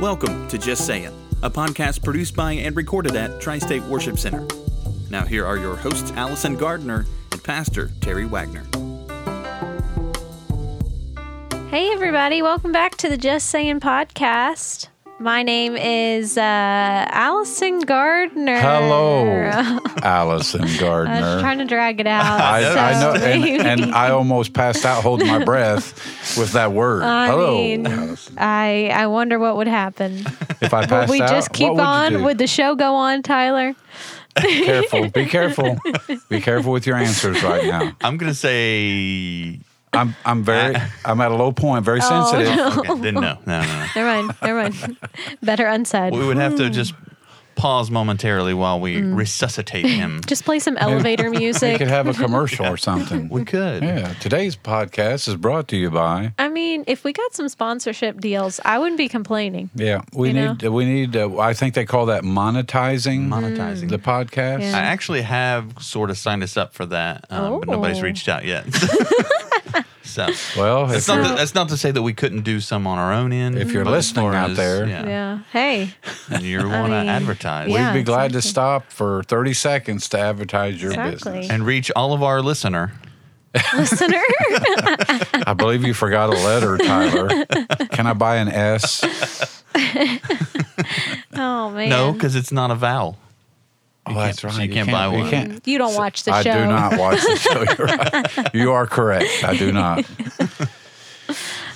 Welcome to Just Saying, a podcast produced by and recorded at Tri State Worship Center. Now, here are your hosts, Allison Gardner and Pastor Terry Wagner. Hey, everybody, welcome back to the Just Saying podcast. My name is uh, Allison Gardner. Hello, Allison Gardner. I was trying to drag it out. I, so I know, and, and I almost passed out holding my breath with that word. I Hello, mean, Allison. I I wonder what would happen. If I passed Would we out, We just keep what would on? Would the show go on, Tyler? Be careful. Be careful. Be careful with your answers right now. I'm gonna say. I'm I'm very I'm at a low point, very Oh, sensitive. no. Okay, then no, no, no, no. Never mind. Never mind. Better unsaid. We would have to just pause momentarily while we Mm. resuscitate him. Just play some elevator music. We music. could have a commercial or something. We could. Yeah. Today's podcast is brought to you by. I mean, if we got some sponsorship deals, I wouldn't be complaining. Yeah, we You know? need we need. Uh, I think they call that monetizing Monetizing. the podcast. Yeah. I actually have sort of signed us up for that, um, but nobody's Oh. reached out yet. So Well, that's not, to, that's not to say that we couldn't do some on our own end. If you're but as listening out as- there. yeah, Yeah. Hey. and you want to advertise yeah. we'd be glad to stop for 30 seconds to advertise your Exactly. business. and reach all of our listener. Listener. I believe you forgot a letter, Tyler. Can I buy an S? oh man. No, because it's not a vowel. Oh, that's can't- right. so you can't buy you one. can't- You don't watch the I show. do not watch the show. You're right. You are correct. I do not.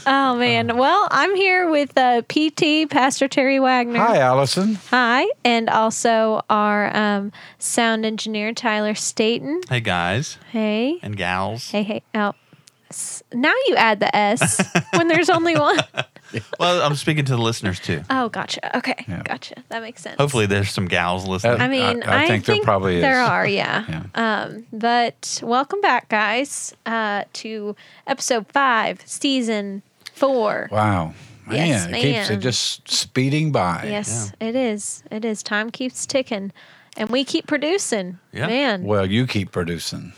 Oh man. Well, I'm here with uh, PT Pastor Terry Wagner. Hi, Allison. Hi, and also our um, sound engineer Tyler Staten. Hey guys Hey. and gals. Hey. Hey. Oh. S- Now you add the S when there's only one. Well, I'm speaking to the listeners too. Oh, gotcha. Okay, Yeah. gotcha. That makes sense. Hopefully, there's some gals listening. I mean, I- I, I think there probably is. There are, yeah. Um, but welcome back, guys, uh, to episode five, season four. Wow. Man, Yes, it keeps it just speeding by. Yes, it is. It is. Time keeps ticking, and we keep producing. Yeah. Man. Well, you keep producing.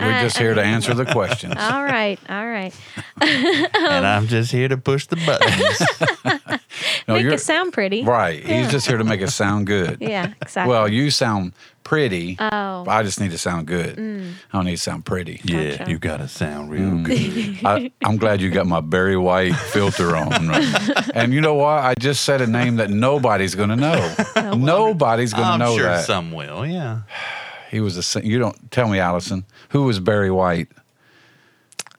We're just here to answer the questions. all right. All right. and I'm just here to push the buttons. No, Make you're- it sound pretty. Right. Yeah. He's just here to make it sound good. Yeah. Exactly. Well, you sound pretty. Oh. Mm. I just need to sound good. I don't need to sound pretty. yeah, Gotcha. you gotta sound real Mm. good. I, I'm glad you got my Barry White filter on. Right? And you know what? I just said a name that nobody's going to know. Nobody's going to I'm know sure that. some will. Yeah. He was a. You don't tell me, Allison. Who was Barry White?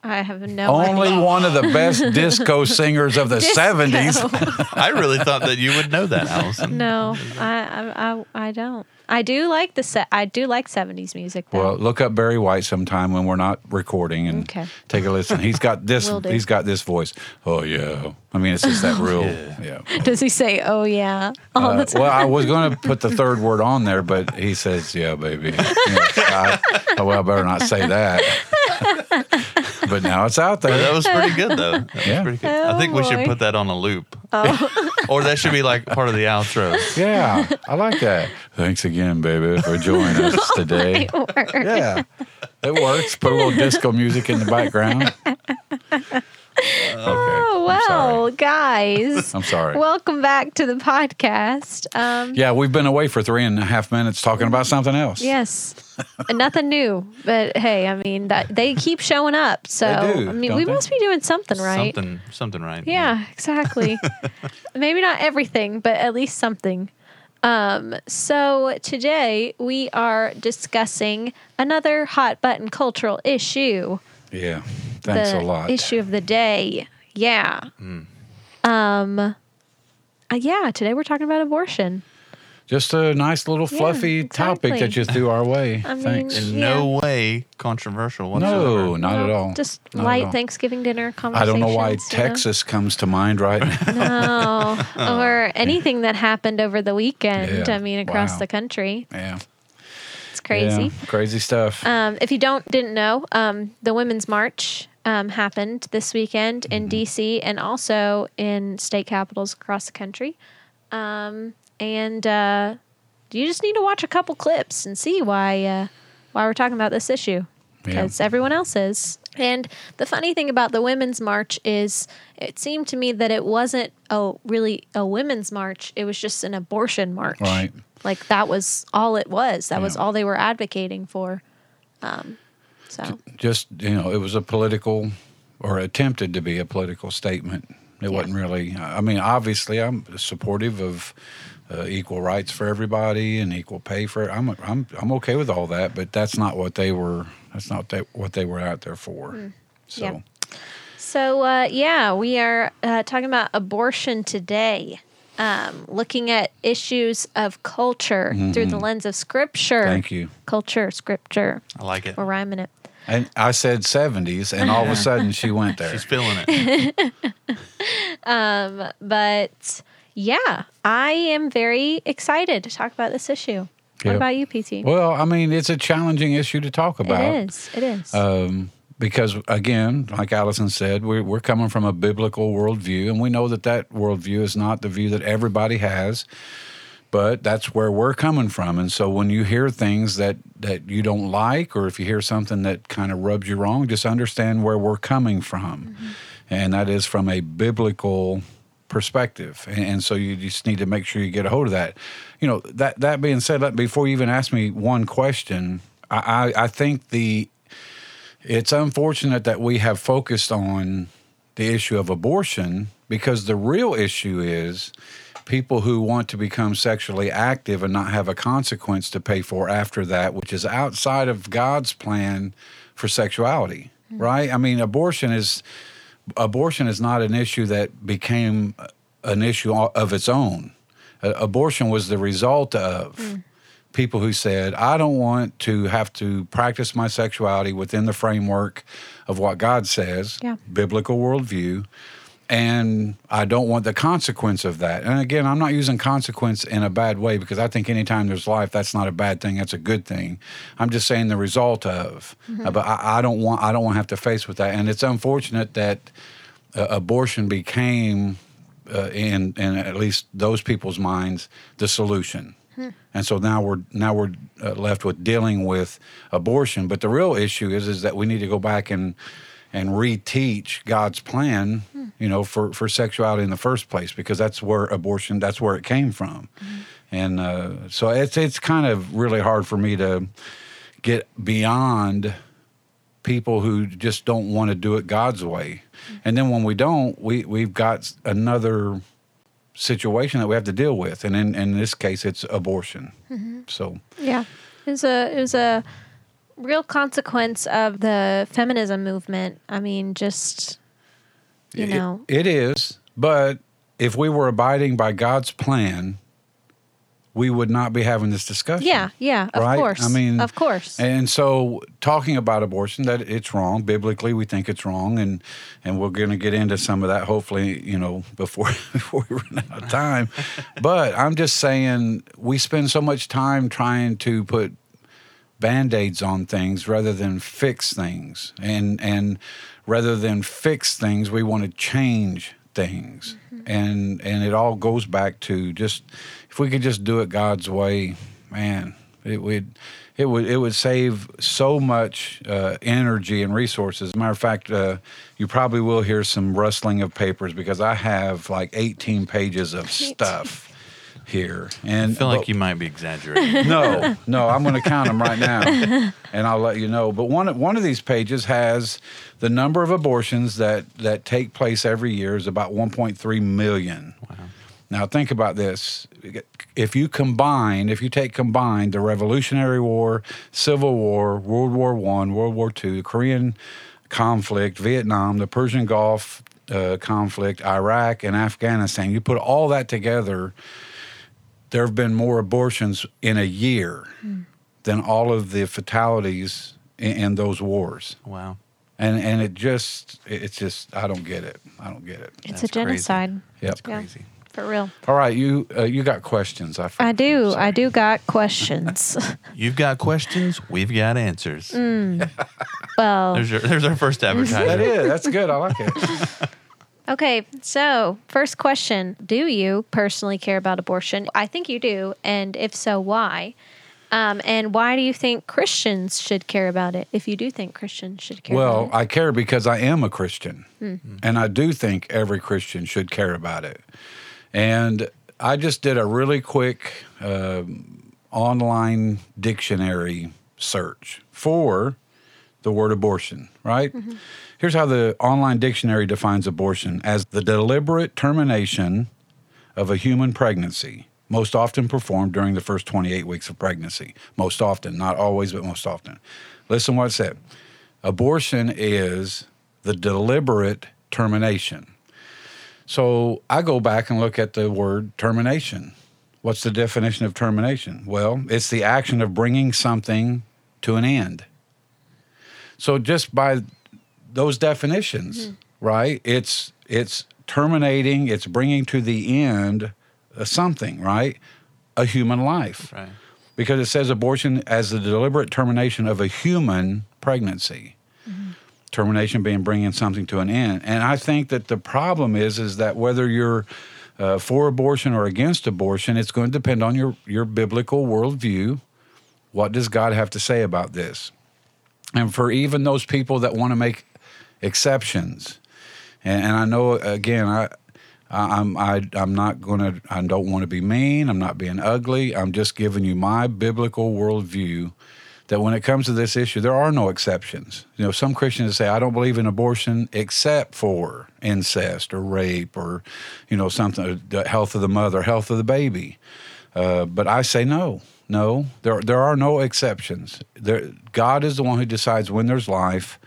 I have no idea. Only idea. one of the best disco singers of the Disco. 70s. I really thought that you would know that, Allison. No, I, I, I, I don't. I do like the set. I do like '70s music. Though. Well, look up Barry White sometime when we're not recording and Okay. take a listen. He's got this. He's got this voice. Oh yeah. I mean, it's just that real. yeah. Does he say, "Oh yeah"? All Uh, the time? well, I was going to put the third word on there, but he says, "Yeah, baby." Yes, I, oh, well, I better not say that. but now it's out But that was pretty good, though. That was Yeah. pretty good. I think we Oh, should put that on a loop. Or that should be like part of the outro. Yeah, I like that. Thanks again, baby, for joining us today. Or- Yeah, it works. Put a little disco music in the background. Oh I'm well, guys. I'm sorry. Welcome back to the podcast. Um, Yeah, we've been away for three and a half minutes talking about something else. yes, nothing new, but hey, I mean, that, they keep showing up. So They do, I mean, don't we they? must be doing something right. Something, something right. Yeah, exactly. Maybe not everything, but at least something. Um, so today we are discussing another hot button cultural issue. Yeah. Thanks the a lot. Issue of the day. Yeah. Mm. Um uh, yeah, today we're talking about abortion. Just a nice little Yeah, fluffy topic that you threw our way. I mean, Thanks. In Yeah. no way controversial whatsoever. No, not at all. Just Not light all. Thanksgiving dinner conversation. I don't know why you know? Texas comes to mind right now. No, or anything that happened over the weekend. Yeah, I mean, across wow. the country. yeah. It's crazy. Yeah, crazy stuff. Um, if you don't didn't know, um, the Women's March um, happened this weekend in Mm-hmm. DC and also in state capitals across the country. Um, and uh, you just need to watch a couple clips and see why uh, why we're talking about this issue Yeah. because everyone else is. And the funny thing about the Women's March is it seemed to me that it wasn't a really a women's march, it was just an abortion march. Right. Like that was all it was. That was all they were advocating for. Um, so Just you know, it was a political or attempted to be a political statement. It Yeah. wasn't really. I mean, obviously, I'm supportive of uh, equal rights for everybody and equal pay for. I'm I'm I'm okay with all that, but that's not what they were. That's not that, what they were out there for. So. yeah. So, uh, yeah, we are uh, talking about abortion today, um, looking at issues of culture through the lens of scripture. Mm-hmm. Thank you. Culture, scripture. I like it. We're rhyming it. And I said 70s, and all of a sudden she went there. She's feeling it. um, But yeah, I am very excited to talk about this issue. What about you, PT? Well, I mean, it's a challenging issue to talk about. it is. It is. Um, because again, like Allison said, we're, we're coming from a biblical worldview, and we know that that worldview is not the view that everybody has, but that's where we're coming from. And so when you hear things that, that you don't like, or if you hear something that kind of rubs you wrong, just understand where we're coming from. Mm-hmm. And that is from a biblical perspective. And, and so you just need to make sure you get a hold of that. You know, that, that being said, before you even ask me one question, I, I, I think the it's unfortunate that we have focused on the issue of abortion because the real issue is people who want to become sexually active and not have a consequence to pay for after that, which is outside of God's plan for sexuality, right? I mean, abortion is abortion is not an issue that became an issue of its own. Uh, abortion was the result of people who said, I don't want to have to practice my sexuality within the framework of what God says, Yeah. biblical worldview, and I don't want the consequence of that. And again, I'm not using consequence in a bad way because I think anytime there's life, that's not a bad thing. That's a good thing. I'm just saying the result of. Uh, But I, I don't want I don't want to have to face with that. And it's unfortunate that uh, abortion became, uh, in in at least those people's minds, the solution. And so now we're now we're uh, left with dealing with abortion. But the real issue is is that we need to go back and and reteach God's plan, you know, for, for sexuality in the first place, because that's where abortion, that's where it came from. And uh, so it's it's kind of really hard for me to get beyond people who just don't want to do it God's way. And then when we don't, we we've got another situation that we have to deal with, and in, in this case, it's abortion. So Yeah, it was a it was a real consequence of the feminism movement. I mean, just you it- know, it is. But if we were abiding by God's plan, we would not be having this discussion. yeah, yeah, of Right? course, I mean, of course, And so, talking about abortion, that it's wrong biblically, we think it's wrong, and and we're going to get into some of that. Hopefully, you know, before before we run out of time. but I'm just saying, we spend so much time trying to put band-aids on things rather than fix things, and and rather than fix things, we want to change things, and and it all goes back to just if we could just do it God's way, man, it would it would it would save so much uh, energy and resources. As a matter of fact, uh, you probably will hear some rustling of papers because I have like 18 pages of stuff here, and I feel like but- you might be exaggerating. no, no, I'm going to count them right now, and I'll let you know. But one one of these pages has the number of abortions that that take place every year is about 1.3 million. Wow. Now think about this: if you combine, if you take combined the Revolutionary War, Civil War, World War One, World War Two, the Korean conflict, Vietnam, the Persian Gulf uh, conflict, Iraq, and Afghanistan, you put all that together there have been more abortions in a year than all of the fatalities in, in those wars. wow. And and it just it's just I don't get it. I don't get it. it's that's a crazy. genocide. Yep. Yeah, Crazy. for real. All right, you uh, you got questions? I, I do. sorry. I do got questions. You've got questions. We've got answers. Mm. well, There's your, there's our first That advertisement. is that's good. I like it. Okay, so first question Do you personally care about abortion? I think you do. And if so, why? Um, and why do you think Christians should care about it? If you do think Christians should care Well, about it, I care because I am a Christian, and I do think every Christian should care about it. And I just did a really quick um online dictionary search for the word abortion. Right. Here's how the online dictionary defines abortion as the deliberate termination of a human pregnancy, most often performed during the first 28 weeks of pregnancy. Most often, not always, but most often. Listen what it said. Abortion is the deliberate termination. So I go back and look at the word termination. What's the definition of termination? Well, it's the action of bringing something to an end. So just by those definitions, right? It's it's terminating, it's bringing to the end something, right? A human life Right. because it says abortion as the deliberate termination of a human pregnancy. Termination being bringing something to an end, and I think that the problem is is that whether you're uh, for abortion or against abortion, it's going to depend on your your biblical worldview. What does God have to say about this? And for even those people that want to make exceptions, and, and I know again, I, I I'm I, I'm not gonna I don't want to be mean. I'm not being ugly. I'm just giving you my biblical worldview. That when it comes to this issue, there are no exceptions. You know, some Christians say, "I don't believe in abortion except for incest or rape or, you know, something the health of the mother, health of the baby." Uh, but I say no, no. There there are no exceptions. There, God is the one who decides when there's life.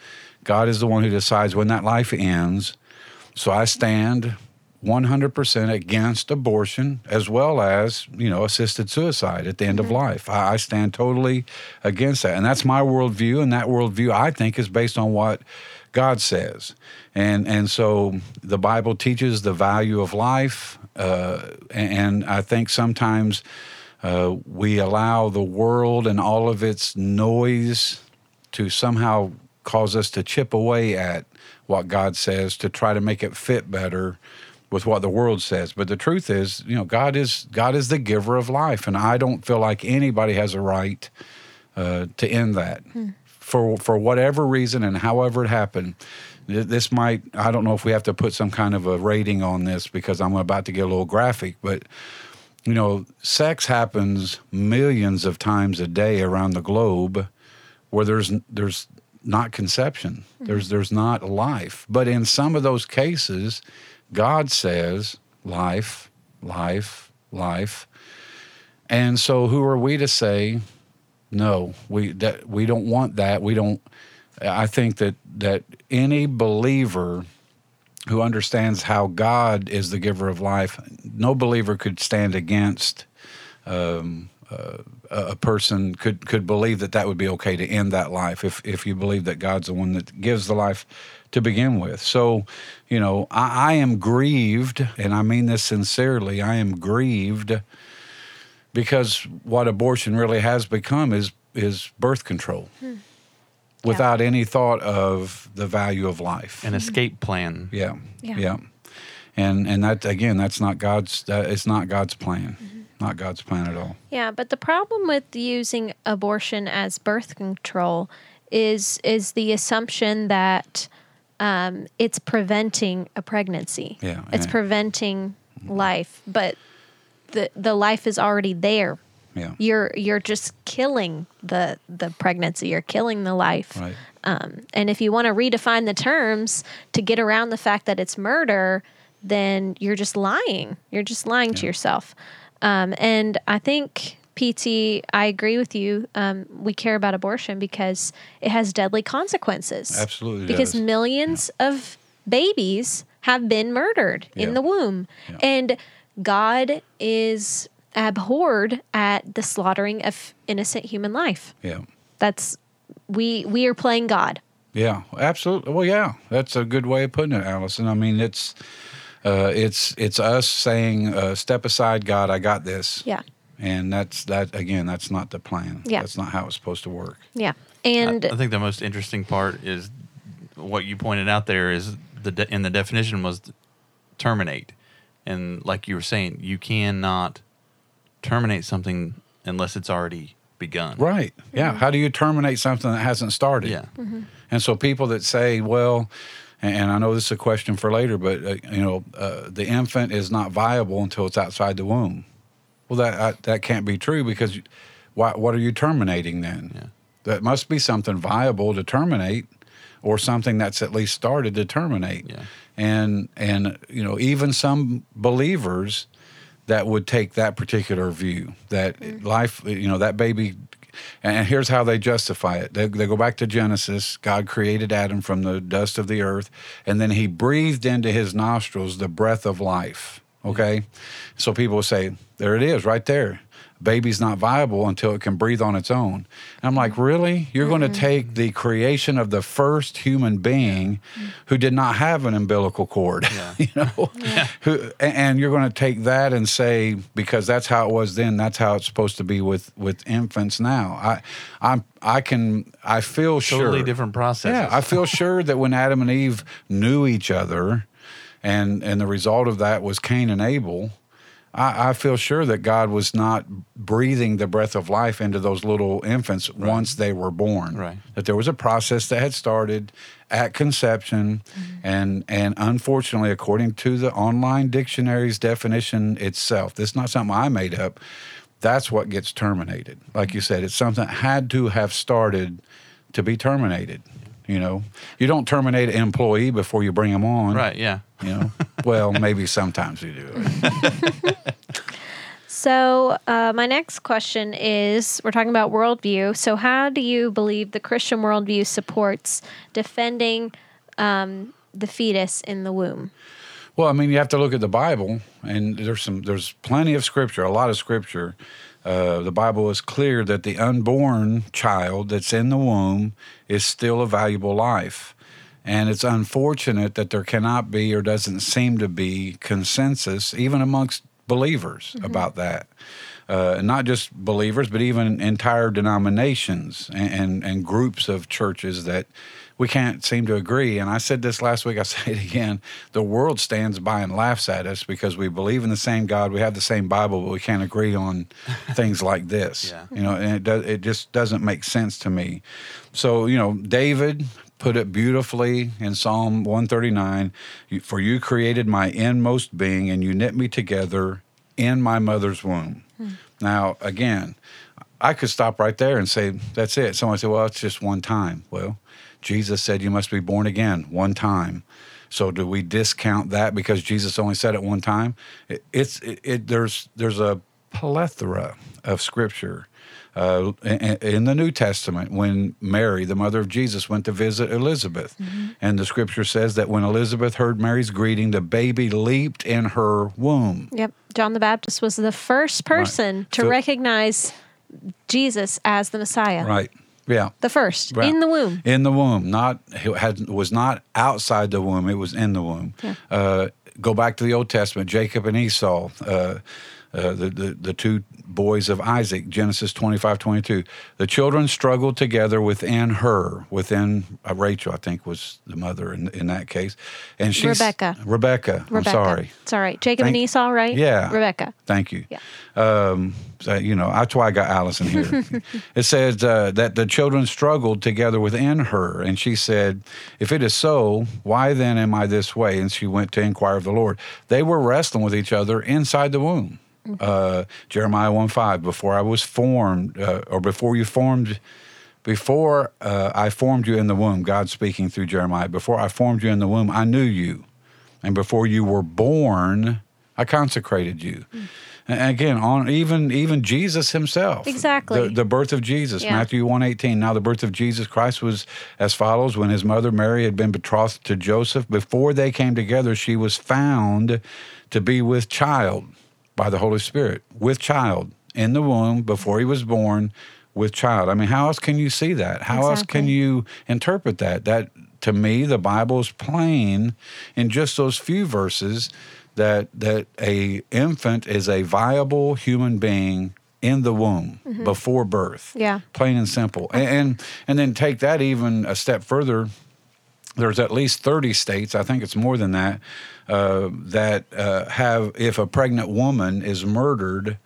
God is the one who decides when that life ends. So I stand 100% against abortion as well as, you know, assisted suicide at the end of life. I, I stand totally against that. And that's my worldview. And that worldview, I think, is based on what God says. And, and so the Bible teaches the value of life. Uh, and, and I think sometimes uh, we allow the world and all of its noise to somehow cause us to chip away at what God says to try to make it fit better with what the world says. But the truth is, you know, God is God is the giver of life, and I don't feel like anybody has a right uh, to end that for for whatever reason and however it happened. This might I don't know if we have to put some kind of a rating on this because I'm about to get a little graphic, but you know, sex happens millions of times a day around the globe where there's there's not conception. There's there's not life. But in some of those cases, God says life, life, life. And so who are we to say no, we that we don't want that. We don't I think that that any believer who understands how God is the giver of life, no believer could stand against um, uh, a a person could could believe that that would be okay to end that life if if you believe that God's the one that gives the life to begin with. So, you know, I, I am grieved, and I mean this sincerely. I am grieved because what abortion really has become is is birth control. Without any thought of the value of life, An escape plan. yeah, Yeah. yeah, and and that again, that's not God's. That, it's not God's plan. Not God's plan at all. Yeah, but the problem with using abortion as birth control is is the assumption that um, it's preventing a pregnancy. Yeah, it's preventing life, but the the life is already there. Yeah, You're you're just killing the the pregnancy. You're killing the life. right. Um, and if you want to redefine the terms to get around the fact that it's murder, then you're just lying. You're just lying to yourself. Um, and I think, PT, I agree with you. Um, we care about abortion because it has deadly consequences. Absolutely Because does. millions of babies have been murdered Yeah. in the womb. Yeah. And God is abhorred at the slaughtering of innocent human life. Yeah. That's we we are playing God. Yeah, absolutely. Well, yeah, that's a good way of putting it, Allison. I mean, it's uh, it's it's us saying, uh, "Step aside, God. I got this." Yeah. And that's that again. That's not the plan. Yeah. That's not how it's supposed to work. Yeah. And I, think the most interesting part is what you pointed out there is the de- in the definition was terminate, and like you were saying, you cannot terminate something unless it's already begun. Right. Yeah. How do you terminate something that hasn't started? Yeah. And so people that say, well, and and I know this is a question for later, but uh, you know, uh, the infant is not viable until it's outside the womb. Well, that uh, that can't be true because why, what are you terminating then? Yeah. That must be something viable to terminate, or something that's at least started to terminate. Yeah. And and you know, even some believers that would take that particular view that life, you know, that baby. And here's how they justify it. They, they go back to Genesis. God created Adam from the dust of the earth, and then he breathed into his nostrils the breath of life. Okay? So people say, there it is, right there. Baby's not viable until it can breathe on its own. And I'm like, really? You're going to mm. take the creation of the first human being who did not have an umbilical cord, you know, who, and you're going to take that and say because that's how it was then, that's how it's supposed to be with with infants now. I, I'm, I can, I feel Totally sure. different processes. Yeah, I feel sure that when Adam and Eve knew each other, and and the result of that was Cain and Abel. I, I feel sure that God was not breathing the breath of life into those little infants once they were born. Right. That there was a process that had started at conception, mm-hmm. and and unfortunately, according to the online dictionary's definition itself, this is not something I made up. That's what gets terminated. Like you said, it's something that had to have started to be terminated. You know, you don't terminate an employee before you bring them on. right. Yeah. You know, well, maybe sometimes you do. So, uh, my next question is we're talking about worldview. So, how do you believe the Christian worldview supports defending um, the fetus in the womb? Well, I mean, you have to look at the Bible, and there's some, there's plenty of scripture, a lot of scripture. Uh, the Bible is clear that the unborn child that's in the womb is still a valuable life, and it's unfortunate that there cannot be or doesn't seem to be consensus, even amongst believers, about that. Uh, not just believers, but even entire denominations and, and, and groups of churches that we can't seem to agree. And I said this last week, I say it again. The world stands by and laughs at us because we believe in the same God, we have the same Bible, but we can't agree on things like this. Yeah. You know, and it, does, it just doesn't make sense to me. So, you know, David put it beautifully in Psalm 139 For you created my inmost being, and you knit me together in my mother's womb. Hmm. Now, again, I could stop right there and say, that's it. Someone said, well, it's just one time. Well, Jesus said you must be born again one time. So do we discount that because Jesus only said it one time? It, it's it, it, there's there's a plethora of scripture uh, in, in the New Testament when Mary, the mother of Jesus, went to visit Elizabeth, and the scripture says that when Elizabeth heard Mary's greeting, the baby leaped in her womb. Yep. John the Baptist was the first person to So- recognize Jesus as the Messiah. Right. Yeah. The first Right. in the womb. In the womb, not had was not outside the womb; it was in the womb. Uh, go back to the Old Testament: Jacob and Esau, uh, uh, the, the the two boys of Isaac. Genesis 25, 22. The children struggled together within her, within uh, Rachel, I think was the mother in in that case, and she's Rebecca. Rebecca. I'm Rebecca. sorry. It's all right. Jacob and Esau, right? Yeah. Rebecca. Thank you. Yeah. Um, so, you know, that's why I got Allison here. it says uh, that the children struggled together within her, and she said, "If it is so, why then am I this way?" And she went to inquire of the Lord. They were wrestling with each other inside the womb. Uh, Jeremiah one five. Before I was formed, uh, or before you formed. Before uh, I formed you in the womb, God speaking through Jeremiah, before I formed you in the womb, I knew you. And before you were born, I consecrated you. And again, on even even Jesus himself. Exactly. The, the birth of Jesus, Yeah. Matthew 118. Now the birth of Jesus Christ was as follows when his mother Mary had been betrothed to Joseph, before they came together, she was found to be with child by the Holy Spirit, with child in the womb before he was born, with child. I mean, how else can you see that? How else can you interpret that? That to me, the Bible is plain in just those few verses that that a infant is a viable human being in the womb mm-hmm. before birth. Yeah. Plain and simple. And, and and then take that even a step further. There's at least 30 states, I think it's more than that, uh, that uh, have, if a pregnant woman is murdered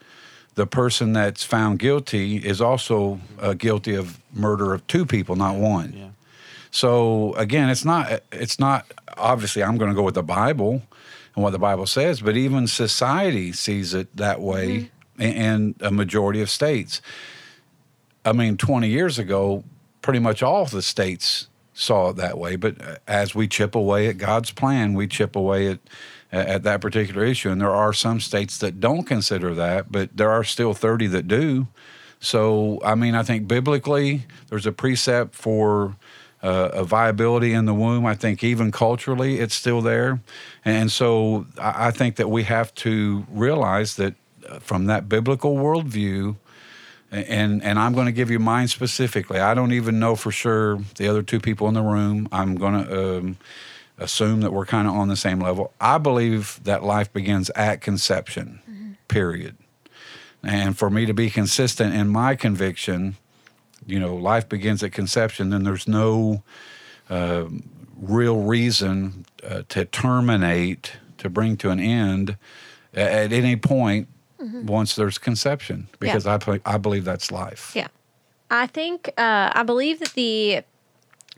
the person that's found guilty is also uh, guilty of murder of two people, not one. Yeah. So again, it's not it's not obviously I'm going to go with the Bible and what the Bible says, but even society sees it that way in, in a majority of states. I mean, 20 years ago, pretty much all the states saw it that way. But uh, as we chip away at God's plan, we chip away at at that particular issue. And there are some states that don't consider that, but there are still 30 that do. So, I mean, I think biblically, there's a precept for uh, a viability in the womb. I think even culturally, it's still there. And so I I think that we have to realize that uh, from that biblical worldview, and and I'm going to give you mine specifically. I don't even know for sure the other two people in the room. I'm going to um, assume that we're kind of on the same level. I believe that life begins at conception. Period. And for me to be consistent in my conviction, you know, life begins at conception. Then there's no uh, real reason uh, to terminate to bring to an end a- at any point once there's conception because I, I believe that's life. Yeah. I think, uh, I believe that the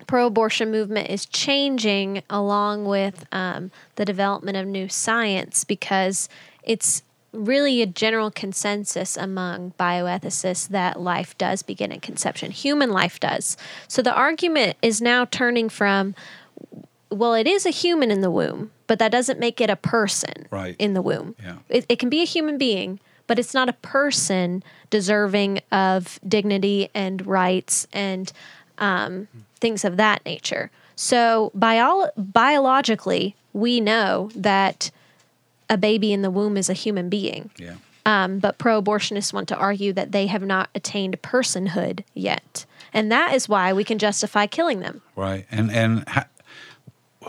pro abortion movement is changing along with um, the development of new science because it's really a general consensus among bioethicists that life does begin at conception. Human life does. So the argument is now turning from, well, it is a human in the womb, but that doesn't make it a person Right. in the womb. Yeah. It, it can be a human being, but it's not a person deserving of dignity and rights and um, things of that nature. So, bio- biologically, we know that a baby in the womb is a human being. Yeah. Um, but pro abortionists want to argue that they have not attained personhood yet. And that is why we can justify killing them. Right. And and ha-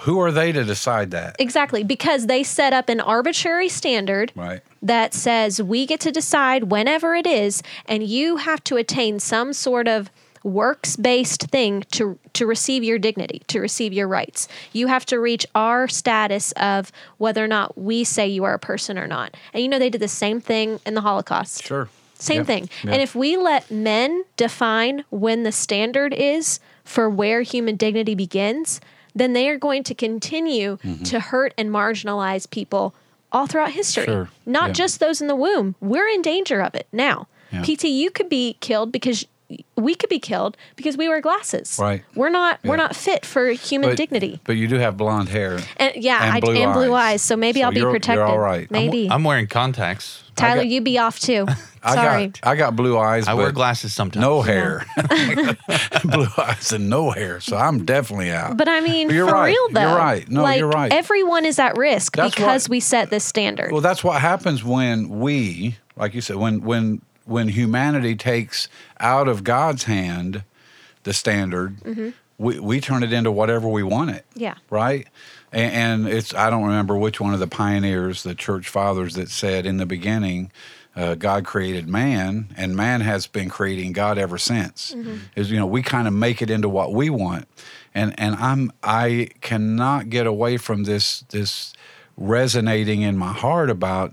who are they to decide that? Exactly, because they set up an arbitrary standard Right. that says we get to decide whenever it is, and you have to attain some sort of works based thing to to receive your dignity, to receive your rights. You have to reach our status of whether or not we say you are a person or not. And you know they did the same thing in the Holocaust. Sure. Same Yeah. thing. Yeah. And if we let men define when the standard is for where human dignity begins, then they are going to continue Mm-hmm. to hurt and marginalize people all throughout history. Sure. Not Yeah. just those in the womb. We're in danger of it now. Yeah. PT, you could be killed because we could be killed because we wear glasses. Right. We're not we're not fit for human But, dignity. But you do have blonde hair. And yeah, and I blue and blue eyes. eyes, so maybe So I'll be you're- you're protected. all right. I'm- Maybe. I'm wearing contacts. Tyler, got- you be off too. I Sorry. got I got blue eyes. I wear glasses sometimes. No hair. blue eyes and no hair. So I'm definitely out. But I mean, You're for right. real though, You're right. No, like, you're right. Everyone is at risk That's because what- we set this standard. Well, that's what happens when we, like you said, when when when humanity takes out of God's hand the standard, we, we turn it into whatever we want it. Mm-hmm. Yeah. Right. And, and it's I don't remember which one of the pioneers, the church fathers, that said in the beginning. Uh, God created man, and man has been creating God ever since. Is you know we kind of make it into what we want, and and I'm I cannot get away from this this resonating in my heart about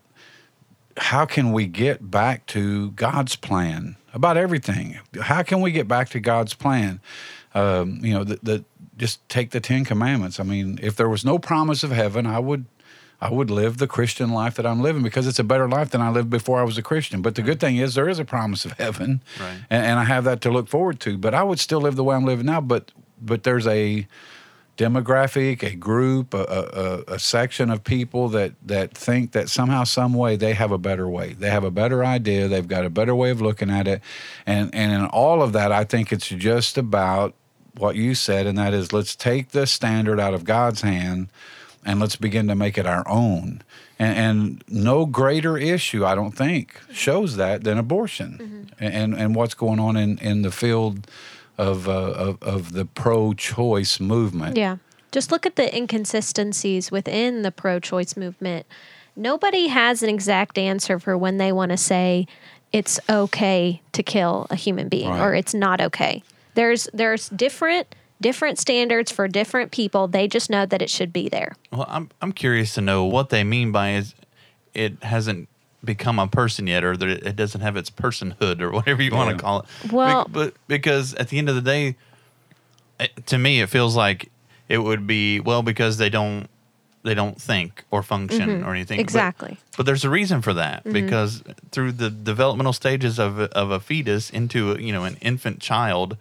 how can we get back to God's plan about everything? How can we get back to God's plan? Um, you know, the, the just take the Ten Commandments. I mean, if there was no promise of heaven, I would. I would live the Christian life that I'm living because it's a better life than I lived before I was a Christian. But the good thing is there is a promise of heaven, Right. and, and I have that to look forward to. But I would still live the way I'm living now. But but there's a demographic, a group, a, a, a- a section of people that, that think that somehow, some way, they have a better way. They have a better idea. They've got a better way of looking at it, and and in all of that, I think it's just about what you said, and that is let's take the standard out of God's hand, and let's begin to make it our own. And, and no greater issue, I don't think, shows that than abortion, mm-hmm. and and what's going on in in the field of, uh, of of the pro-choice movement. Yeah. Just look at the inconsistencies within the pro choice movement. Nobody has an exact answer for when they want to say it's okay to kill a human being Right. or it's not okay. There's there's different different standards for different people. They just know that it should be there. Well, I'm I'm curious to know what they mean by is it hasn't become a person yet, or that it it doesn't have its personhood, or whatever you want to call it. Well- Bec- but because at the end of the day, it, to me, it feels like it would be well because they don't they don't think or function mm-hmm. or anything. Exactly. But, there's a reason for that mm-hmm. because through the developmental stages of of a fetus into a, you know an infant child,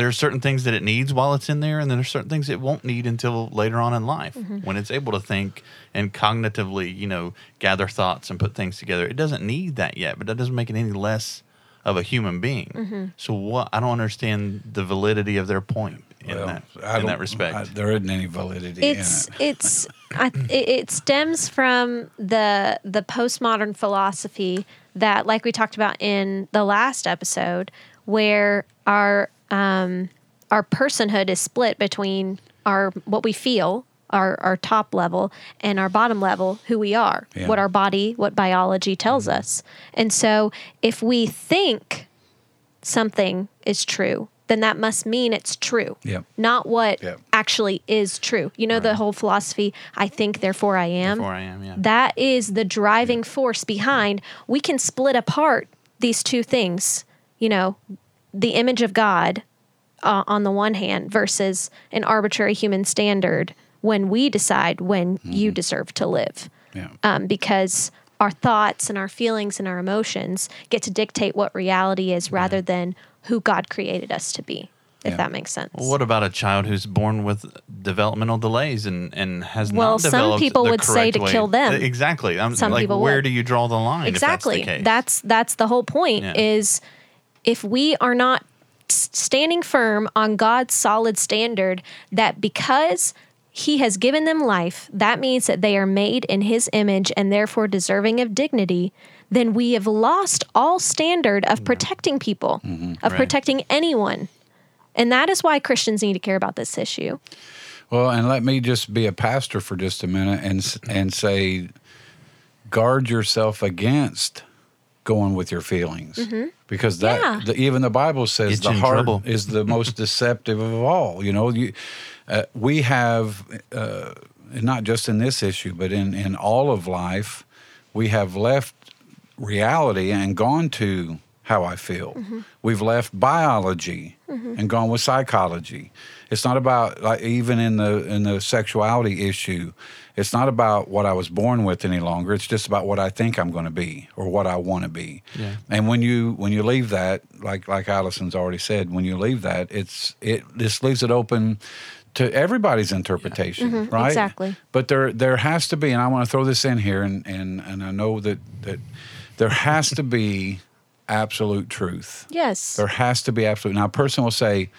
there are certain things that it needs while it's in there, and then there's certain things it won't need until later on in life mm-hmm. when it's able to think and cognitively, you know, gather thoughts and put things together. It doesn't need that yet, but that doesn't make it any less of a human being. Mm-hmm. So what? I don't understand the validity of their point in Well, that I in that respect. I- there isn't any validity it's in it. it's I, it, it stems from the the postmodern philosophy that like we talked about in the last episode where our um our personhood is split between our what we feel our our top level and our bottom level who we are Yeah. what our body what biology tells us and so if we think something is true then that must mean it's true Yep. not what Yep. actually is true. You know the whole philosophy, I think therefore I am. Therefore I am, yeah. That is the driving force behind we can split apart these two things, you know, the image of God uh, on the one hand versus an arbitrary human standard when we decide when you deserve to live. Yeah. Um, because our thoughts and our feelings and our emotions get to dictate what reality is rather than who God created us to be, if Yeah. that makes sense. Well, what about a child who's born with developmental delays and, and has Well, not some people the would say to way- kill them. Exactly. I'm Some like, people where would. do you draw the line? exactly If that's, the case? that's that's the whole point Yeah. is if we are not standing firm on god's solid standard that because he has given them life that means that they are made in his image and therefore deserving of dignity then we have lost all standard of protecting people of Mm-hmm. Right. protecting anyone and that is why christians need to care about this issue Well, and let me just be a pastor for just a minute and and say, guard yourself against going with your feelings, because that Mm-hmm. Yeah. the, even the Bible says Gets the you heart trouble. is the most deceptive of all. You know, you uh, we have uh, not just in this issue, but in in all of life, we have left reality and gone to how I feel. Mm-hmm. We've left biology and gone with psychology. It's not about like even in the in the sexuality issue, it's not about what I was born with any longer. It's just about what I think I'm going to be or what I want to be. Yeah. And when you when you leave that, like like Allison's already said, when you leave that, it's it this leaves it open to everybody's interpretation, mm-hmm. right? exactly. But there there has to be, and I want to throw this in here, and and and I know that that there has to be absolute truth. yes There has to be absolute. Now, a person will say,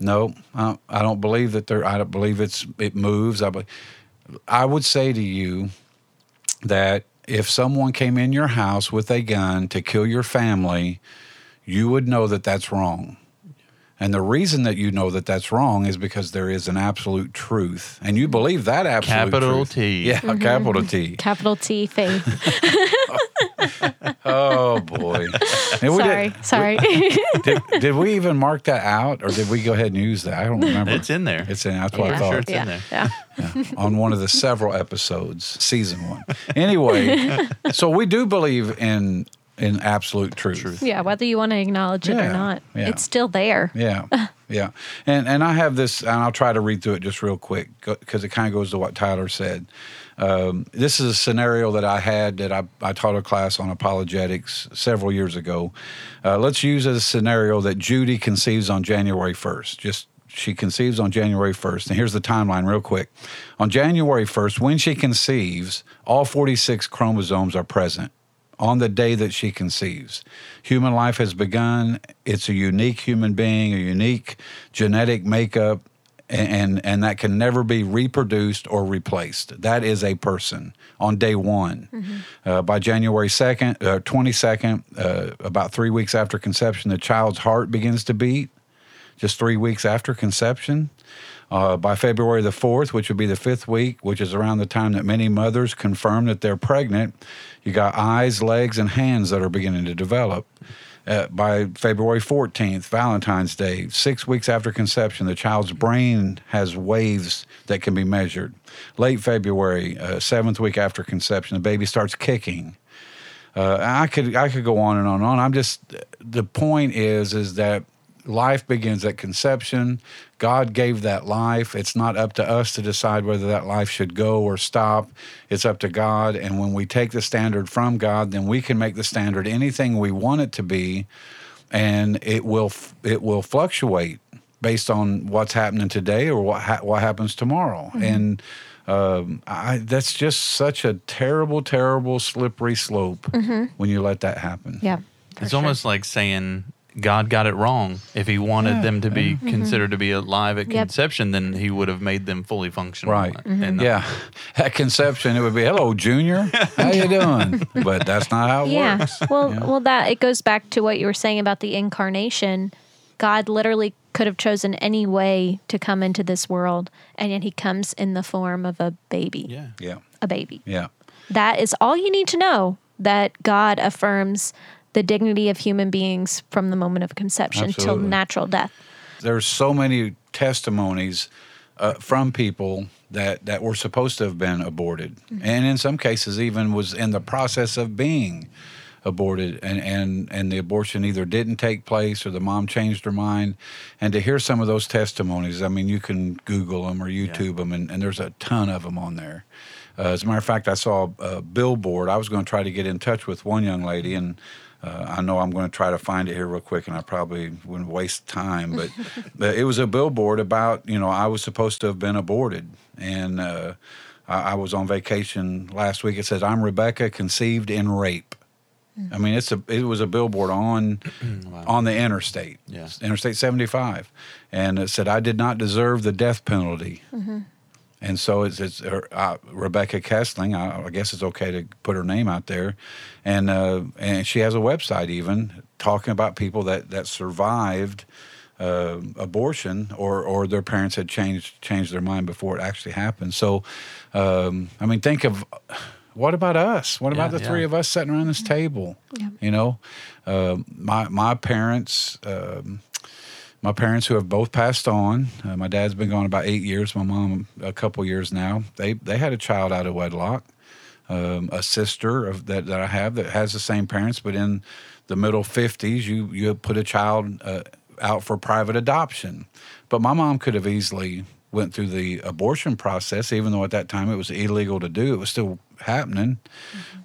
"No, I don't, believe that there. I don't believe it's it moves." I, be-" I would say to you that if someone came in your house with a gun to kill your family, you would know that that's wrong. And the reason that you know that that's wrong is because there is an absolute truth, and you believe that absolute Capital truth. T. Yeah, mm-hmm. capital T. capital t faith Oh boy. And we sorry did- sorry did, did we even mark that out or did we go ahead and use that? I don't remember. It's in there. It's in. That's what Yeah. I thought. Sure it's in there. yeah on one of the several episodes, season one. Anyway, so we do believe in in absolute truth. Yeah, whether you want to acknowledge it Yeah, or not, yeah. it's still there. Yeah, yeah, and and I have this, and I'll try to read through it just real quick because it kind of goes to what Tyler said. Um, this is a scenario that I had that I, I taught a class on apologetics several years ago. Uh, let's use as a scenario that Judy conceives on January first. Just she conceives on January 1st. And here's the timeline, real quick. On January 1st, when she conceives, all 46 chromosomes are present on the day that she conceives. Human life has begun. It's a unique human being, a unique genetic makeup, and, and, that can never be reproduced or replaced. That is a person on day one. Uh, by January 2nd, uh, 22nd, uh, about three weeks after conception, the child's heart begins to beat just three weeks after conception. Uh, by February the 4th, which would be the fifth week, which is around the time that many mothers confirm that they're pregnant, you got eyes, legs, and hands that are beginning to develop. Uh, by February 14th, Valentine's Day, six weeks after conception, the child's brain has waves that can be measured. Late February, uh, seventh week after conception, the baby starts kicking. Uh, I could I could go on and on and on. I'm just the point is is that life begins at conception. God gave that life. It's not up to us to decide whether that life should go or stop. It's up to God. And when we take the standard from God, then we can make the standard anything we want it to be, and it will it will fluctuate based on what's happening today or what ha- what happens tomorrow. And um, I, that's just such a terrible, terrible, slippery slope when you let that happen. Yeah. for It's sure. almost like saying God got it wrong. If he wanted Yeah, them to be considered to be alive at Yep. conception, then he would have made them fully functional. Right. And uh, Yeah, at conception it would be, "Hello, Junior, how you doing?" But that's not how it yeah. works. Well, Yeah. well, that it goes back to what you were saying about the incarnation. God literally could have chosen any way to come into this world, and yet He comes in the form of a baby. yeah. Yeah, A baby. yeah, That is all you need to know. That God affirms the dignity of human beings from the moment of conception till natural death. there's so many testimonies uh, from people that that were supposed to have been aborted, and in some cases even was in the process of being aborted, and and and the abortion either didn't take place or the mom changed her mind. And to hear some of those testimonies, I mean, you can Google them or YouTube them, and, and there's a ton of them on there. Uh, as a matter of fact, I saw a, a billboard. I was going to try to get in touch with one young lady, and uh, I know I'm going to try to find it here real quick, and I probably wouldn't waste time. But, but it was a billboard about you know I was supposed to have been aborted, and uh, I, I was on vacation last week. It says I'm Rebecca, conceived in rape. I mean, it's a it was a billboard on on the interstate, Yeah. Interstate 75, and it said I did not deserve the death penalty. And so it's, it's her, uh, Rebecca Kiessling. I, I guess it's okay to put her name out there, and uh, and she has a website even talking about people that that survived uh, abortion or or their parents had changed changed their mind before it actually happened. So, um, I mean, think of what about us? What about Yeah, the three yeah. of us sitting around this table? Yeah. You know, uh, my my parents. Um, my parents who have both passed on. Uh, my dad's been gone about eight years. My mom a couple years now. They they had a child out of wedlock. Um, a sister of that that I have that has the same parents, but in the middle fifties, you you put a child uh, out for private adoption. But my mom could have easily went through the abortion process, even though at that time it was illegal to do. It was still happening.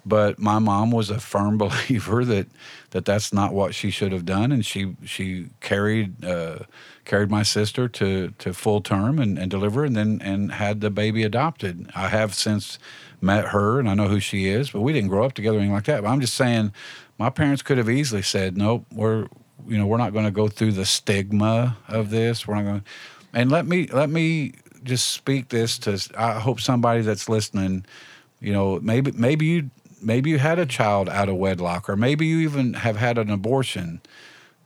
But my mom was a firm believer that that that's not what she should have done, and she she carried uh, carried my sister to, to full term and, and deliver, and then and had the baby adopted. I have since met her, and I know who she is, but we didn't grow up together or anything like that. But I'm just saying, my parents could have easily said, "Nope, we're you know we're not going to go through the stigma of this. We're not going." to And let me let me just speak this to. I hope somebody that's listening you know maybe maybe you maybe you had a child out of wedlock or maybe you even have had an abortion.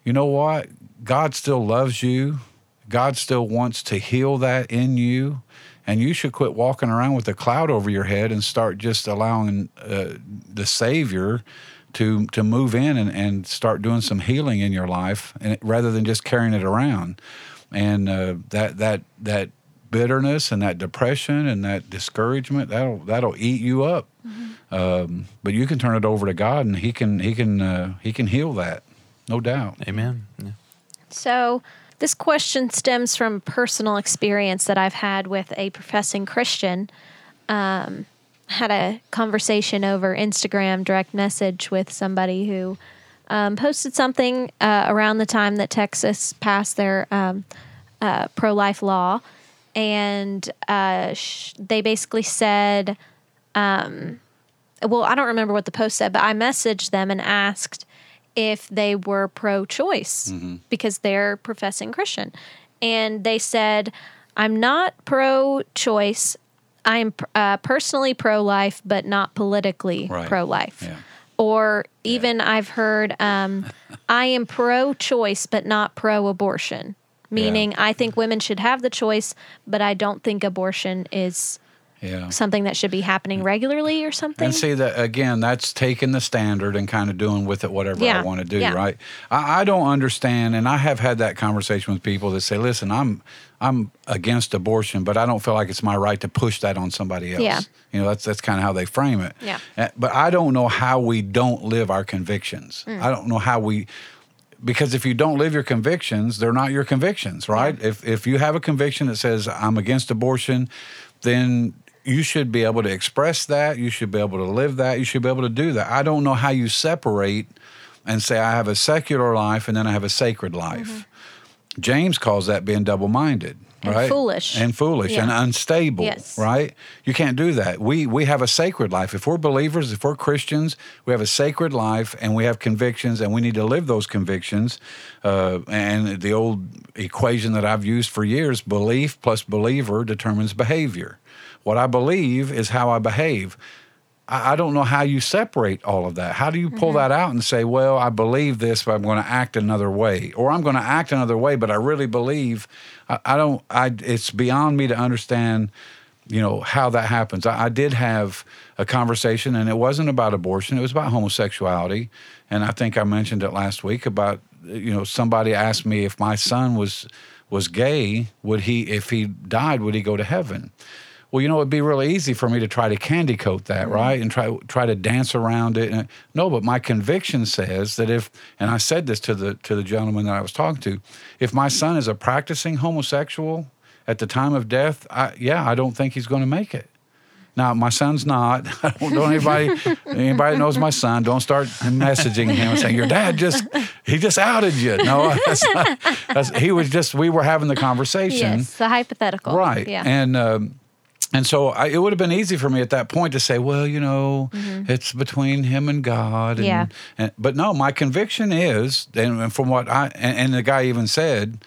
You know what? God still loves you. God still wants to heal that in you. And you should quit walking around with a cloud over your head and start just allowing uh, the savior to to move in and, and start doing some healing in your life and rather than just carrying it around and uh, that that that bitterness and that depression and that discouragement that'll that'll eat you up um, but you can turn it over to god and he can he can uh, he can heal that no doubt Amen. Yeah. So, this question stems from personal experience that I've had with a professing Christian. Um, had a conversation over Instagram direct message with somebody who um, posted something uh, around the time that Texas passed their um, uh, pro life law. And uh, sh- they basically said, um, well, I don't remember what the post said, but I messaged them and asked if they were pro choice because they're professing Christian. And they said, I'm not pro choice. I am uh, personally pro life, but not politically Right. pro life. Yeah. Or even I've heard, um, I am pro choice, but not pro abortion, meaning I think women should have the choice, but I don't think abortion is Yeah. something that should be happening regularly or something. And see that again, that's taking the standard and kind of doing with it whatever I want to do, yeah. right? I, I don't understand, and I have had that conversation with people that say, "Listen, I'm I'm against abortion, but I don't feel like it's my right to push that on somebody else." Yeah. You know, that's that's kind of how they frame it. Yeah. Uh, But I don't know how we don't live our convictions. Mm. I don't know how we because if you don't live your convictions, they're not your convictions, right? If if you have a conviction that says I'm against abortion, then you should be able to express that. You should be able to live that. You should be able to do that. I don't know how you separate and say I have a secular life and then I have a sacred life. James calls that being double-minded, And right? foolish. and foolish and unstable, Yes. right? You can't do that. We we have a sacred life. If we're believers, if we're Christians, we have a sacred life and we have convictions, and we need to live those convictions. Uh, and the old equation that I've used for years: belief plus believer determines behavior. What I believe is how I behave. I I don't know how you separate all of that. How do you pull mm-hmm. that out and say, well, I believe this, but I'm going to act another way, or I'm going to act another way, but I really believe. I, I don't. I. It's beyond me to understand. You know how that happens. I, I did have a conversation, and it wasn't about abortion. It was about homosexuality, and I think I mentioned it last week about you know somebody asked me if my son was was gay, would he if he died would he go to heaven? Well, you know, it'd be really easy for me to try to candy coat that, right, and try try to dance around it. And, no, but my conviction says that if, and I said this to the to the gentleman that I was talking to, if my son is a practicing homosexual at the time of death, I, yeah, I don't think he's going to make it. Now, my son's not. I don't, don't anybody anybody that knows my son. Don't start messaging him and saying your dad just he just outed you. No, that's not, that's, he was just we were having the conversation. yes, the hypothetical. Right. Yeah. And um, and so I, it would have been easy for me at that point to say, well, you know, it's between him and God. And, Mm-hmm. Yeah. And, but no, my conviction is, and, and from what I and, and the guy even said,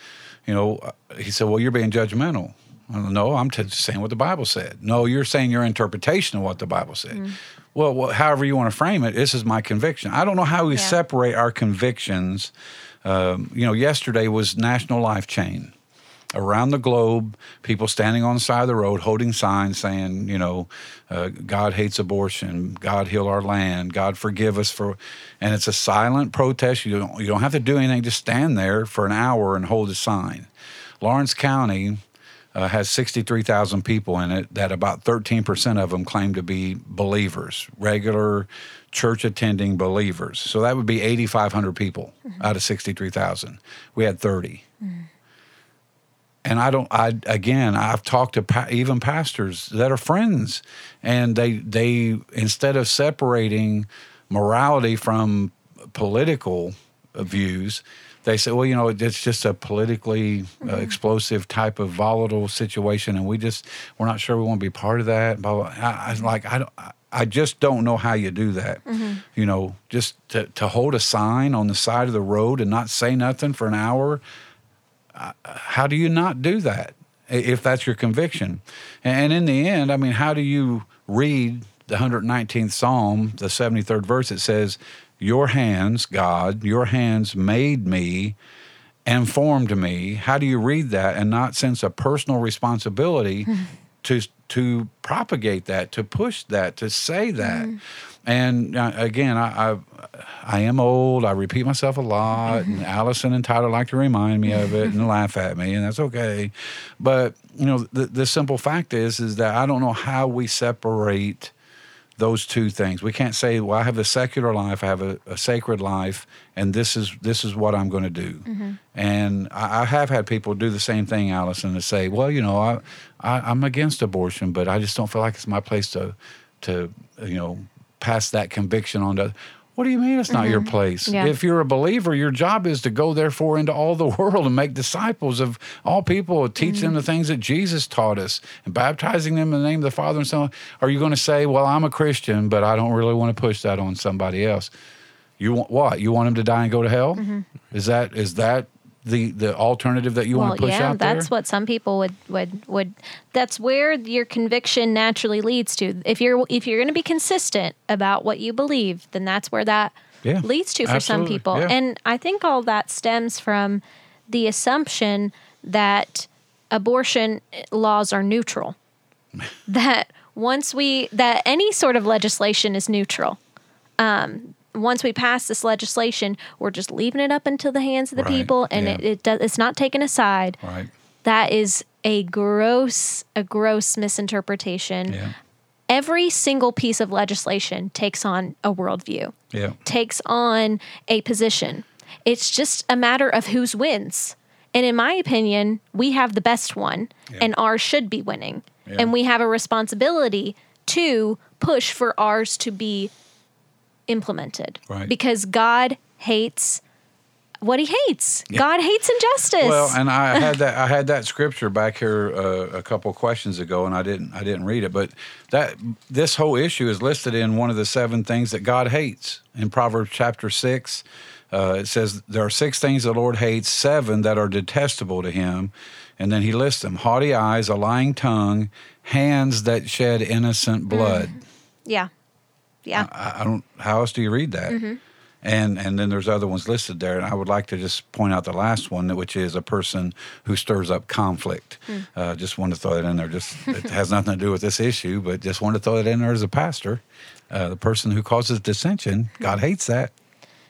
you know, uh, he said, well, you're being judgmental. No, I'm t- saying what the Bible said. No, you're saying your interpretation of what the Bible said. Mm-hmm. Well, well, however you want to frame it, this is my conviction. I don't know how we Yeah. separate our convictions. Um, you know, yesterday was National Life Chain around the globe, people standing on the side of the road holding signs saying, you know, uh, God hates abortion, God heal our land, God forgive us for, and it's a silent protest. You don't you don't have to do anything. Just stand there for an hour and hold a sign. Lawrence County. Uh, has 63,000 people in it that about 13% of them claim to be believers, regular church attending believers. So that would be 8,500 people out of 63,000. We had 30 and I don't. I again, I've talked to pa- even pastors that are friends, and they they instead of separating morality from political views, they say, well, you know, it's just a politically uh, explosive type of volatile situation, and we just we're not sure we want to be part of that. Blah, blah. I, I like I don't. I- I just don't know how you do that. You know, just to, to hold a sign on the side of the road and not say nothing for an hour how do you not do that if that's your conviction? And in the end, I mean, how do you read the 119th Psalm, the 73rd verse? It says, Your hands, God, your hands made me and formed me. How do you read that and not sense a personal responsibility to to propagate that, to push that, to say that? Mm. And uh, again, I, I I am old. I repeat myself a lot, mm-hmm. and Allison and Tyler like to remind me of it and mm-hmm. laugh at me, and that's okay. But you know, the, the simple fact is, is that I don't know how we separate those two things. We can't say, "Well, I have a secular life, I have a, a sacred life, and this is this is what I'm going to do." Mm-hmm. And I, I have had people do the same thing, Allison, to say, "Well, you know, I, I I'm against abortion, but I just don't feel like it's my place to to you know pass that conviction on to." What do you mean it's not your mm-hmm. place? Yeah. If you're a believer, your job is to go therefore into all the world and make disciples of all people, teach them the mm-hmm. things that Jesus taught us, and baptizing them in the name of the Father and Son. Are you going to say, "Well, I'm a Christian, but I don't really want to push that on somebody else"? You want what? You want them to die and go to hell? Mm-hmm. Is that is that the the alternative that you well, want to push yeah, out there? that's what some people would would would. That's where your conviction naturally leads to. If you're if you're going to be consistent about what you believe, then that's where that Yeah, leads to for some people. yeah. And I think all that stems from the assumption that abortion laws are neutral. that once we that any sort of legislation is neutral. Um, once we pass this legislation, we're just leaving it up into the hands of the Right, people, and yeah. it, it does, it's not taken aside. Right. That is a gross, a gross misinterpretation. Yeah. Every single piece of legislation takes on a worldview, Yeah. takes on a position. It's just a matter of whose wins. And in my opinion, we have the best one, Yeah. and ours should be winning. Yeah. And we have a responsibility to push for ours to be implemented. Right. Because God hates what he hates. God hates injustice. Well, and I had that I had that scripture back here uh, a couple questions ago, and I didn't I didn't read it, but that this whole issue is listed in one of the seven things that God hates in Proverbs chapter six. Uh, it says there are six things the Lord hates, seven that are detestable to Him, and then He lists them: haughty eyes, a lying tongue, hands that shed innocent blood. yeah. Yeah. I, I don't. How else do you read that? And and then there's other ones listed there, and I would like to just point out the last one, which is a person who stirs up conflict. Uh, just want to throw that in there. Just it has nothing to do with this issue, but just want to throw it in there as a pastor. Uh, the person who causes dissension, God hates that.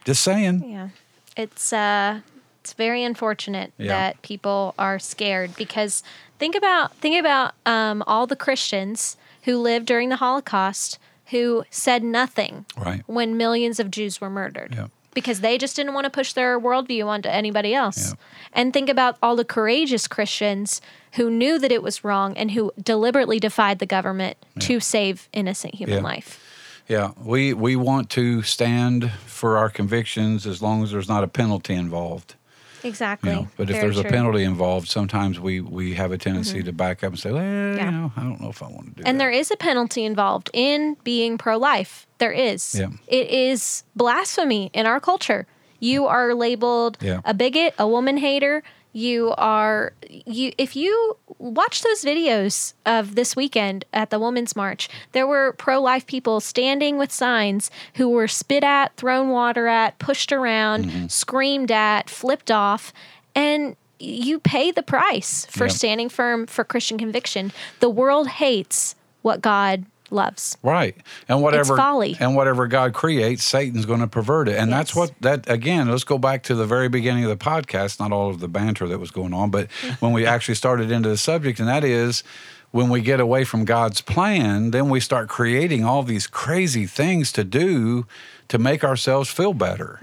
Just saying. Yeah. It's uh it's very unfortunate Yeah. that people are scared because think about think about um, all the Christians who lived during the Holocaust who said nothing Right. when millions of Jews were murdered. Yeah. Because they just didn't want to push their worldview onto anybody else. Yeah. And think about all the courageous Christians who knew that it was wrong and who deliberately defied the government to save innocent human Yeah. life. Yeah, we we want to stand for our convictions as long as there's not a penalty involved. Exactly. You know, but if there's a true. Mm-hmm. penalty involved, sometimes we we have a tendency to back up and say, "Well, Yeah. you know, I don't know if I want to do that." And there is a penalty involved in being pro life. There is. Yeah. It is blasphemy in our culture. You are labeled Yeah. a bigot, a woman hater. You are you if you watch those videos of this weekend at the Women's March, there were pro life people standing with signs who were spit at, thrown water at, pushed around, Mm-hmm. screamed at, flipped off, and you pay the price for Yeah. standing firm for Christian conviction. The world hates what God loves. Right. And whatever folly. and whatever God creates, Satan's going to pervert it. And that's what that again, let's go back to the very beginning of the podcast, not all of the banter that was going on, but when we actually started into the subject and that is when we get away from God's plan, then we start creating all these crazy things to do to make ourselves feel better.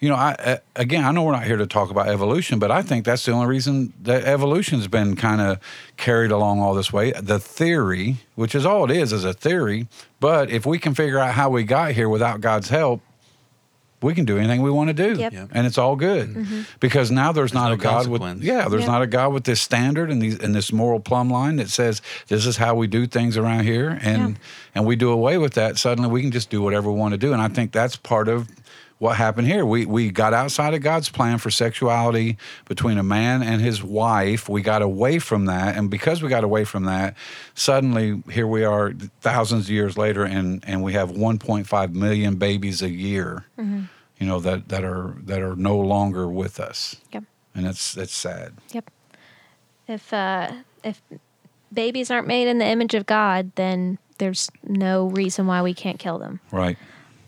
You know, I uh, again, I know we're not here to talk about evolution, but I think that's the only reason that evolution's been kind of carried along all this way. The theory, which is all it is, is a theory. But if we can figure out how we got here without God's help, we can do anything we want to do, Yep. Yep. and it's all good mm-hmm. because now there's, not no a God with yeah, there's Yep. not a God with this standard and these and this moral plumb line that says this is how we do things around here, and Yeah. and we do away with that. Suddenly, we can just do whatever we want to do, and I think that's part of what happened here. We we got outside of God's plan for sexuality between a man and his wife. We got away from that, and because we got away from that, suddenly here we are, thousands of years later, and and we have 1.5 million babies a year. You know that that are that are no longer with us, Yep. and that's that's sad. Yep. If uh if babies aren't made in the image of God, then there's no reason why we can't kill them. Right?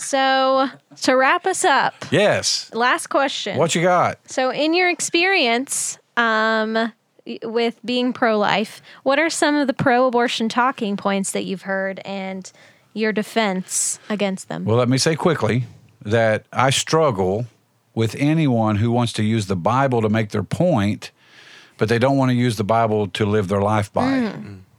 So, to wrap us up, Yes. last question. What you got? So, in your experience um, with being pro life, what are some of the pro abortion talking points that you've heard and your defense against them? Well, let me say quickly that I struggle with anyone who wants to use the Bible to make their point, but they don't want to use the Bible to live their life by.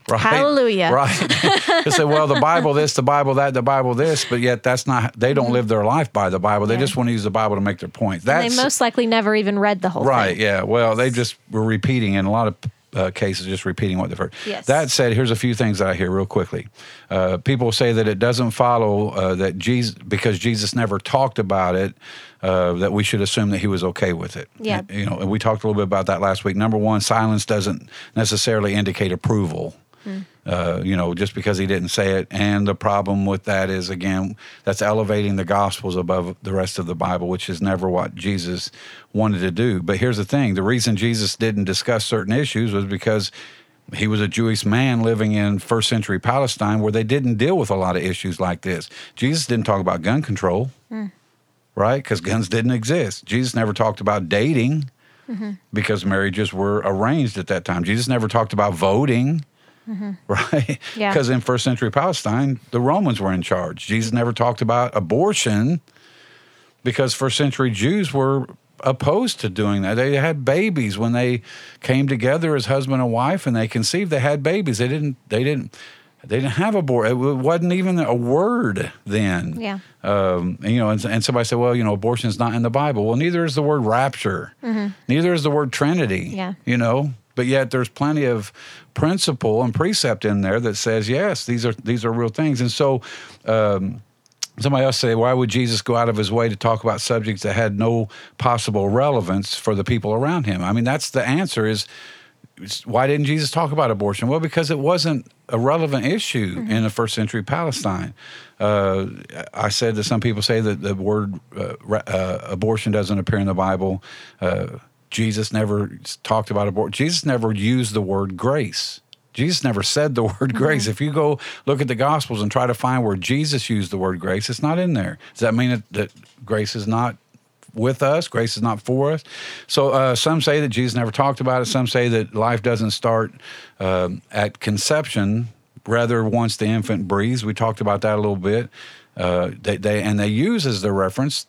Right? Hallelujah. Right. they say, well, the Bible this, the Bible that, the Bible this, but yet that's not, they don't live their life by the Bible. They Yeah. just want to use the Bible to make their point. And That's they most likely never even read the whole Right. thing. Right. Yeah. Well, they just were repeating in a lot of uh, cases, just repeating what they've heard. Yes. That said, here's a few things I hear real quickly. Uh, people say that it doesn't follow uh, that Jesus, because Jesus never talked about it, uh, that we should assume that he was okay with it. Yeah. You know, and we talked a little bit about that last week. Number one, silence doesn't necessarily indicate approval. Uh, you know, just because he didn't say it. And the problem with that is, again, that's elevating the Gospels above the rest of the Bible, which is never what Jesus wanted to do. But here's the thing the reason Jesus didn't discuss certain issues was because he was a Jewish man living in first century Palestine where they didn't deal with a lot of issues like this. Jesus didn't talk about gun control, right? Because guns didn't exist. Jesus never talked about dating because marriages were arranged at that time. Jesus never talked about voting. Right? Yeah. Because in first century Palestine, the Romans were in charge. Jesus never talked about abortion because first century Jews were opposed to doing that. They had babies when they came together as husband and wife and they conceived, they had babies. They didn't they didn't they didn't have abortion. It wasn't even a word then. Yeah. Um, and, you know, and, and somebody said, well, you know, abortion is not in the Bible. Well, neither is the word rapture. Neither is the word Trinity. Mm-hmm. Yeah. You know, but yet there's plenty of principle and precept in there that says, yes, these are these are real things. And so, um, somebody else say, why would Jesus go out of his way to talk about subjects that had no possible relevance for the people around him? I mean, that's the answer. Is why didn't Jesus talk about abortion? Well, because it wasn't a relevant issue in the first century Palestine. Uh, I said that some people say that the word uh, uh, abortion doesn't appear in the Bible. Jesus never talked about abortion. Jesus never used the word grace. Jesus never said the word grace. If you go look at the Gospels and try to find where Jesus used the word grace, it's not in there. Does that mean that, that grace is not with us. Grace is not for us. So uh, some say that Jesus never talked about it. Some say that life doesn't start um, at conception, rather once the infant breathes. We talked about that a little bit. Uh, they, they and they use as their reference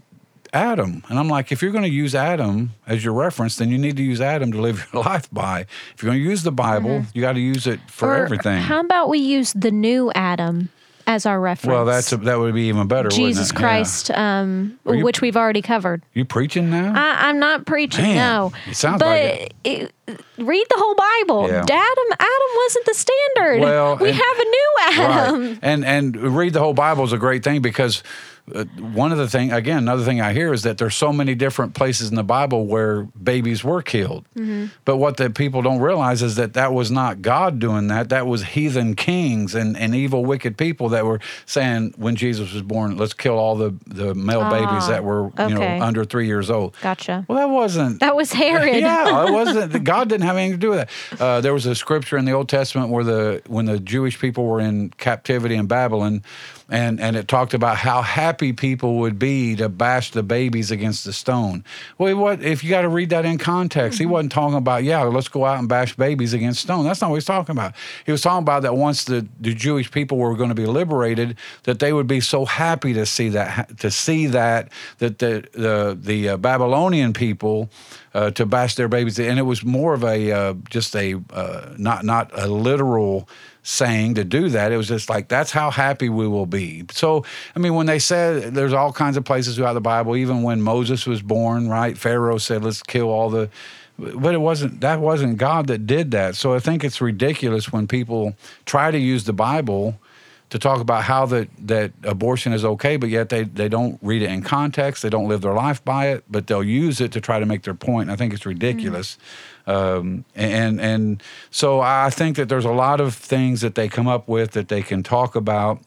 Adam, and I'm like, if you're going to use Adam as your reference, then you need to use Adam to live your life by. If you're going to use the Bible, you got to use it for Or everything. How about we use the new Adam as our reference? well, that's a, that would be even better. Jesus it? Yeah. Christ, um, you- which we've already covered. You preaching now? I, I'm not preaching, Man, no. it sounds but like it- read the whole Bible. Yeah. Adam, Adam wasn't the standard. Well, we and- have a new Adam. Right. And and read the whole Bible is a great thing because uh, one of the thing again another thing I hear is that there's so many different places in the Bible where babies were killed. Mm-hmm. But what the people don't realize is that that was not God doing that. That was heathen kings and, and evil wicked people that were saying when Jesus was born, let's kill all the the male babies that were you know under 3 years old. Gotcha. Well, that wasn't That was Herod. yeah, it wasn't. God didn't have anything to do with that. Uh, there was a scripture in the Old Testament where the when the Jewish people were in captivity in Babylon, and and it talked about how happy people would be to bash the babies against the stone. Well, what if you got to read that in context? He wasn't talking about yeah, let's go out and bash babies against stone. That's not what he's talking about. He was talking about that once the, the Jewish people were going to be liberated, that they would be so happy to see that to see that that the the the uh, Babylonian people uh, to bash their babies, and it was more of a uh, just a uh, not not a literal saying to do that. It was just like that's how happy we will be. So I mean, when they said there's all kinds of places throughout the Bible, even when Moses was born, right? Pharaoh said, "Let's kill all the." But it wasn't that wasn't God that did that. So I think it's ridiculous when people try to use the Bible to talk about how that that abortion is okay, but yet they, they don't read it in context. They don't live their life by it, but they'll use it to try to make their point. I think it's mm. ridiculous. Um, and and so I think that there's a lot of things that they come up with that they can talk about.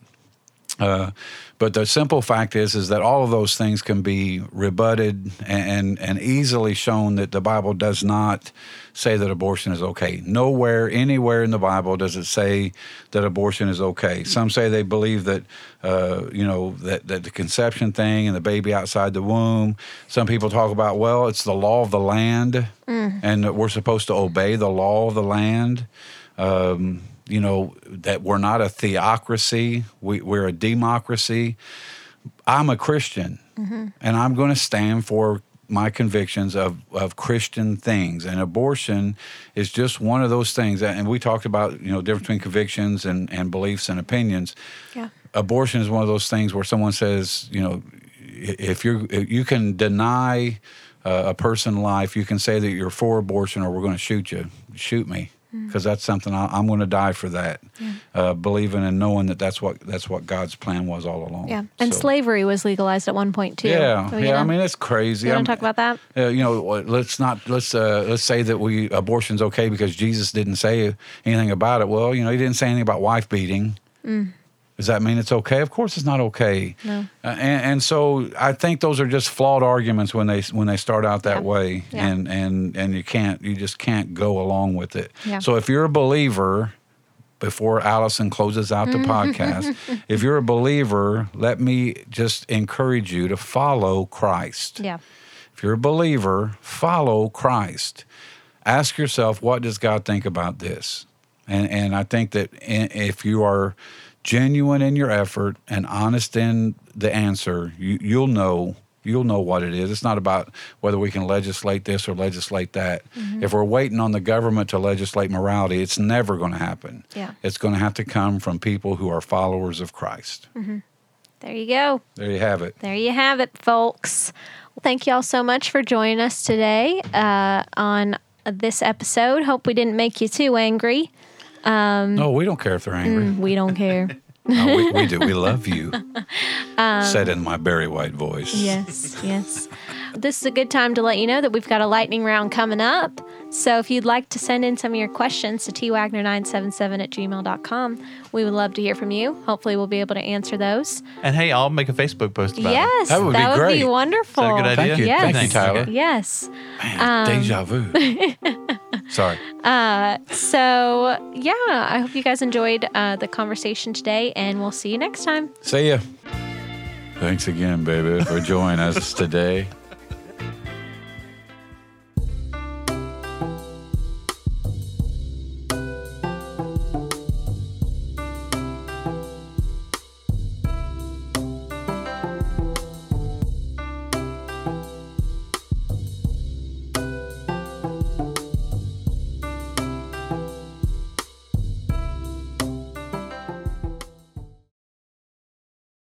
Uh, but the simple fact is, is that all of those things can be rebutted and, and easily shown that the Bible does not say that abortion is okay. Nowhere, anywhere in the Bible does it say that abortion is okay. Some say they believe that, uh, you know, that, that the conception thing and the baby outside the womb. Some people talk about, well, it's the law of the land, and that we're supposed to obey the law of the land. Um, you know, that we're not a theocracy, we, we're a democracy. I'm a Christian, and I'm going to stand for my convictions of, of Christian things. And abortion is just one of those things. And we talked about, you know, difference between convictions and, and beliefs and opinions. Yeah. Abortion is one of those things where someone says, you know, if you're, if you can deny uh, a person life, you can say that you're for abortion or we're going to shoot you. Shoot me. Because that's something I, I'm going to die for that, uh, believing and knowing that that's what that's what God's plan was all along. Yeah. And So- slavery was legalized at one point too. yeah, So, yeah. I mean, it's crazy. you want to talk about that? uh, you know, let's not let's uh, let's say that we abortion's okay because Jesus didn't say anything about it. Well, you know, he didn't say anything about wife beating. Does that mean it's okay? Of course, it's not okay. No. Uh, and, and so I think those are just flawed arguments when they when they start out that Yeah. way, Yeah. and and and you can't you just can't go along with it. Yeah. So if you're a believer, before Allison closes out the podcast, if you're a believer, let me just encourage you to follow Christ. Yeah. If you're a believer, follow Christ. Ask yourself, what does God think about this? And and I think that if you are genuine in your effort and honest in the answer, you, you'll know you'll know what it is. It's not about whether we can legislate this or legislate that. If we're waiting on the government to legislate morality, it's never going to happen. Yeah. It's going to have to come from people who are followers of Christ. There you go. There you have it. There you have it, folks. Well, thank you all so much for joining us today uh, on this episode. Hope we didn't make you too angry. Um, no, we don't care if they're mm, angry. We don't care. No, we, we do. We love you. Um, Said in my Barry White voice. Yes, yes. This is a good time to let you know that we've got a lightning round coming up. So if you'd like to send in some of your questions to twagner977 at gmail.com, we would love to hear from you. Hopefully, we'll be able to answer those. And hey, I'll make a Facebook post about it. Yes, That would be great. wonderful. Is that a good idea? Thank you. Yes. Thank you, Tyler. Yes. Man, deja vu. Sorry. So, yeah, I hope you guys enjoyed uh, the conversation today, and we'll see you next time. See ya. Thanks again, baby, for joining us today.